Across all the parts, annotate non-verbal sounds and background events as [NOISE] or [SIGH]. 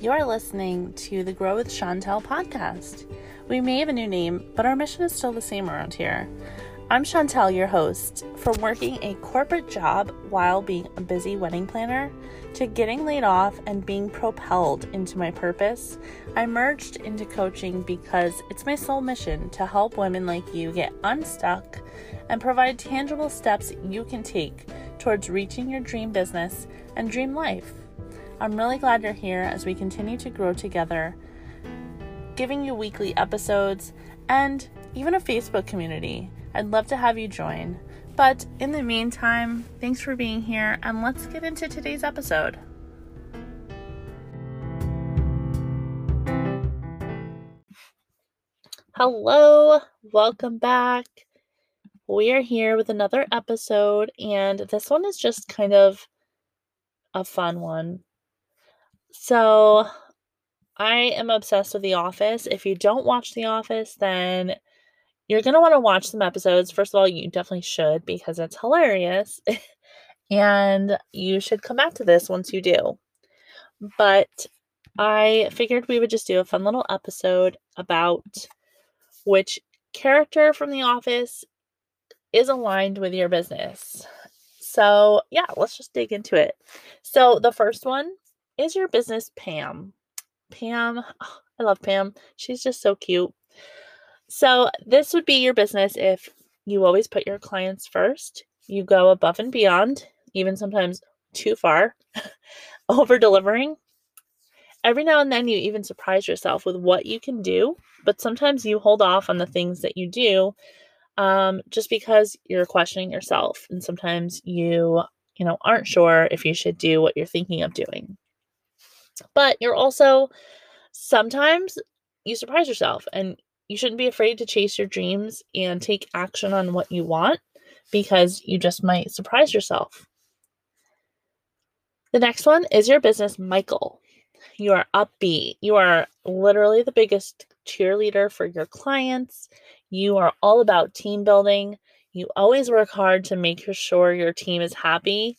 You're listening to the Grow with Chantel podcast. We may have a new name, but our mission is still the same around here. I'm Chantel, your host. From working a corporate job while being a busy wedding planner to getting laid off and being propelled into my purpose, I merged into coaching because it's my sole mission to help women like you get unstuck and provide tangible steps you can take towards reaching your dream business and dream life. I'm really glad you're here as we continue to grow together, giving you weekly episodes and even a Facebook community. I'd love to have you join. But in the meantime, thanks for being here and let's get into today's episode. Hello, welcome back. We are here with another episode, and this one is just kind of a fun one. So, I am obsessed with The Office. If you don't watch The Office, then you're going to want to watch some episodes. First of all, you definitely should because it's hilarious. [LAUGHS] and you should come back to this once you do. But I figured we would just do a fun little episode about which character from The Office is aligned with your business. So, yeah, let's just dig into it. So, the first one is your business Pam. Pam, oh, I love Pam. She's just so cute. So, this would be your business if you always put your clients first, you go above and beyond, even sometimes too far, [LAUGHS] over delivering. Every now and then, you even surprise yourself with what you can do, but sometimes you hold off on the things that you do um, just because you're questioning yourself and sometimes you you know aren't sure if you should do what you're thinking of doing but you're also sometimes you surprise yourself and you shouldn't be afraid to chase your dreams and take action on what you want because you just might surprise yourself. The next one is your business michael. You are upbeat. You are literally the biggest cheerleader for your clients. You are all about team building. You always work hard to make sure your team is happy,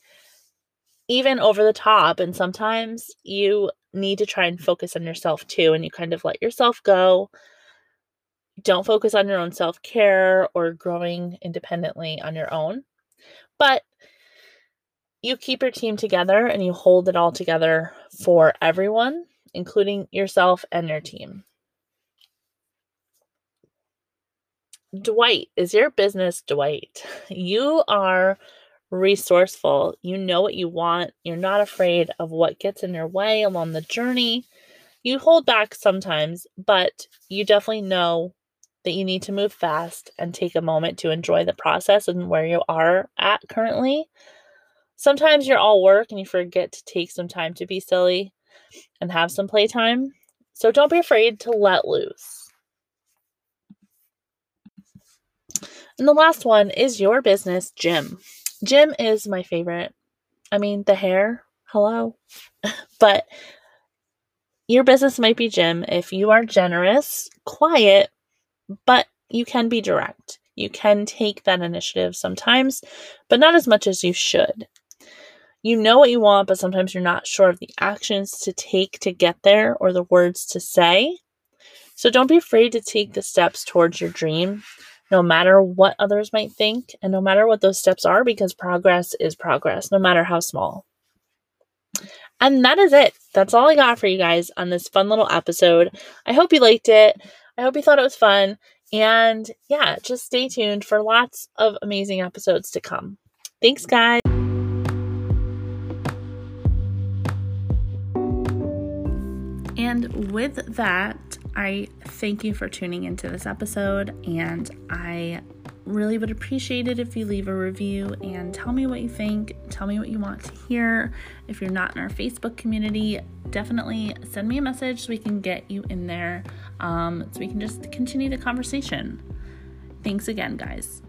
even over the top. And sometimes you need to try and focus on yourself too, and you kind of let yourself go. Don't focus on your own self care or growing independently on your own. But you keep your team together and you hold it all together for everyone, including yourself and your team. Dwight, is your business Dwight? [LAUGHS] You are resourceful. You know what you want. You're not afraid of what gets in your way along the journey. You hold back sometimes, but you definitely know that you need to move fast and take a moment to enjoy the process and where you are at currently. Sometimes you're all work and you forget to take some time to be silly and have some playtime. So don't be afraid to let loose. And the last one is your business, Jim. Jim is my favorite. I mean, the hair, hello. [LAUGHS] but your business might be Jim if you are generous, quiet, but you can be direct. You can take that initiative sometimes, but not as much as you should. You know what you want, but sometimes you're not sure of the actions to take to get there or the words to say. So don't be afraid to take the steps towards your dream no matter what others might think and no matter what those steps are, because progress is progress, no matter how small. And that is it. That's all I got for you guys on this fun little episode. I hope you liked it. I hope you thought it was fun. And yeah, just stay tuned for lots of amazing episodes to come. Thanks, guys. And with that, I thank you for tuning into this episode, and I really would appreciate it if you leave a review and tell me what you think. Tell me what you want to hear. If you're not in our Facebook community, definitely send me a message so we can get you in there um, so we can just continue the conversation. Thanks again, guys.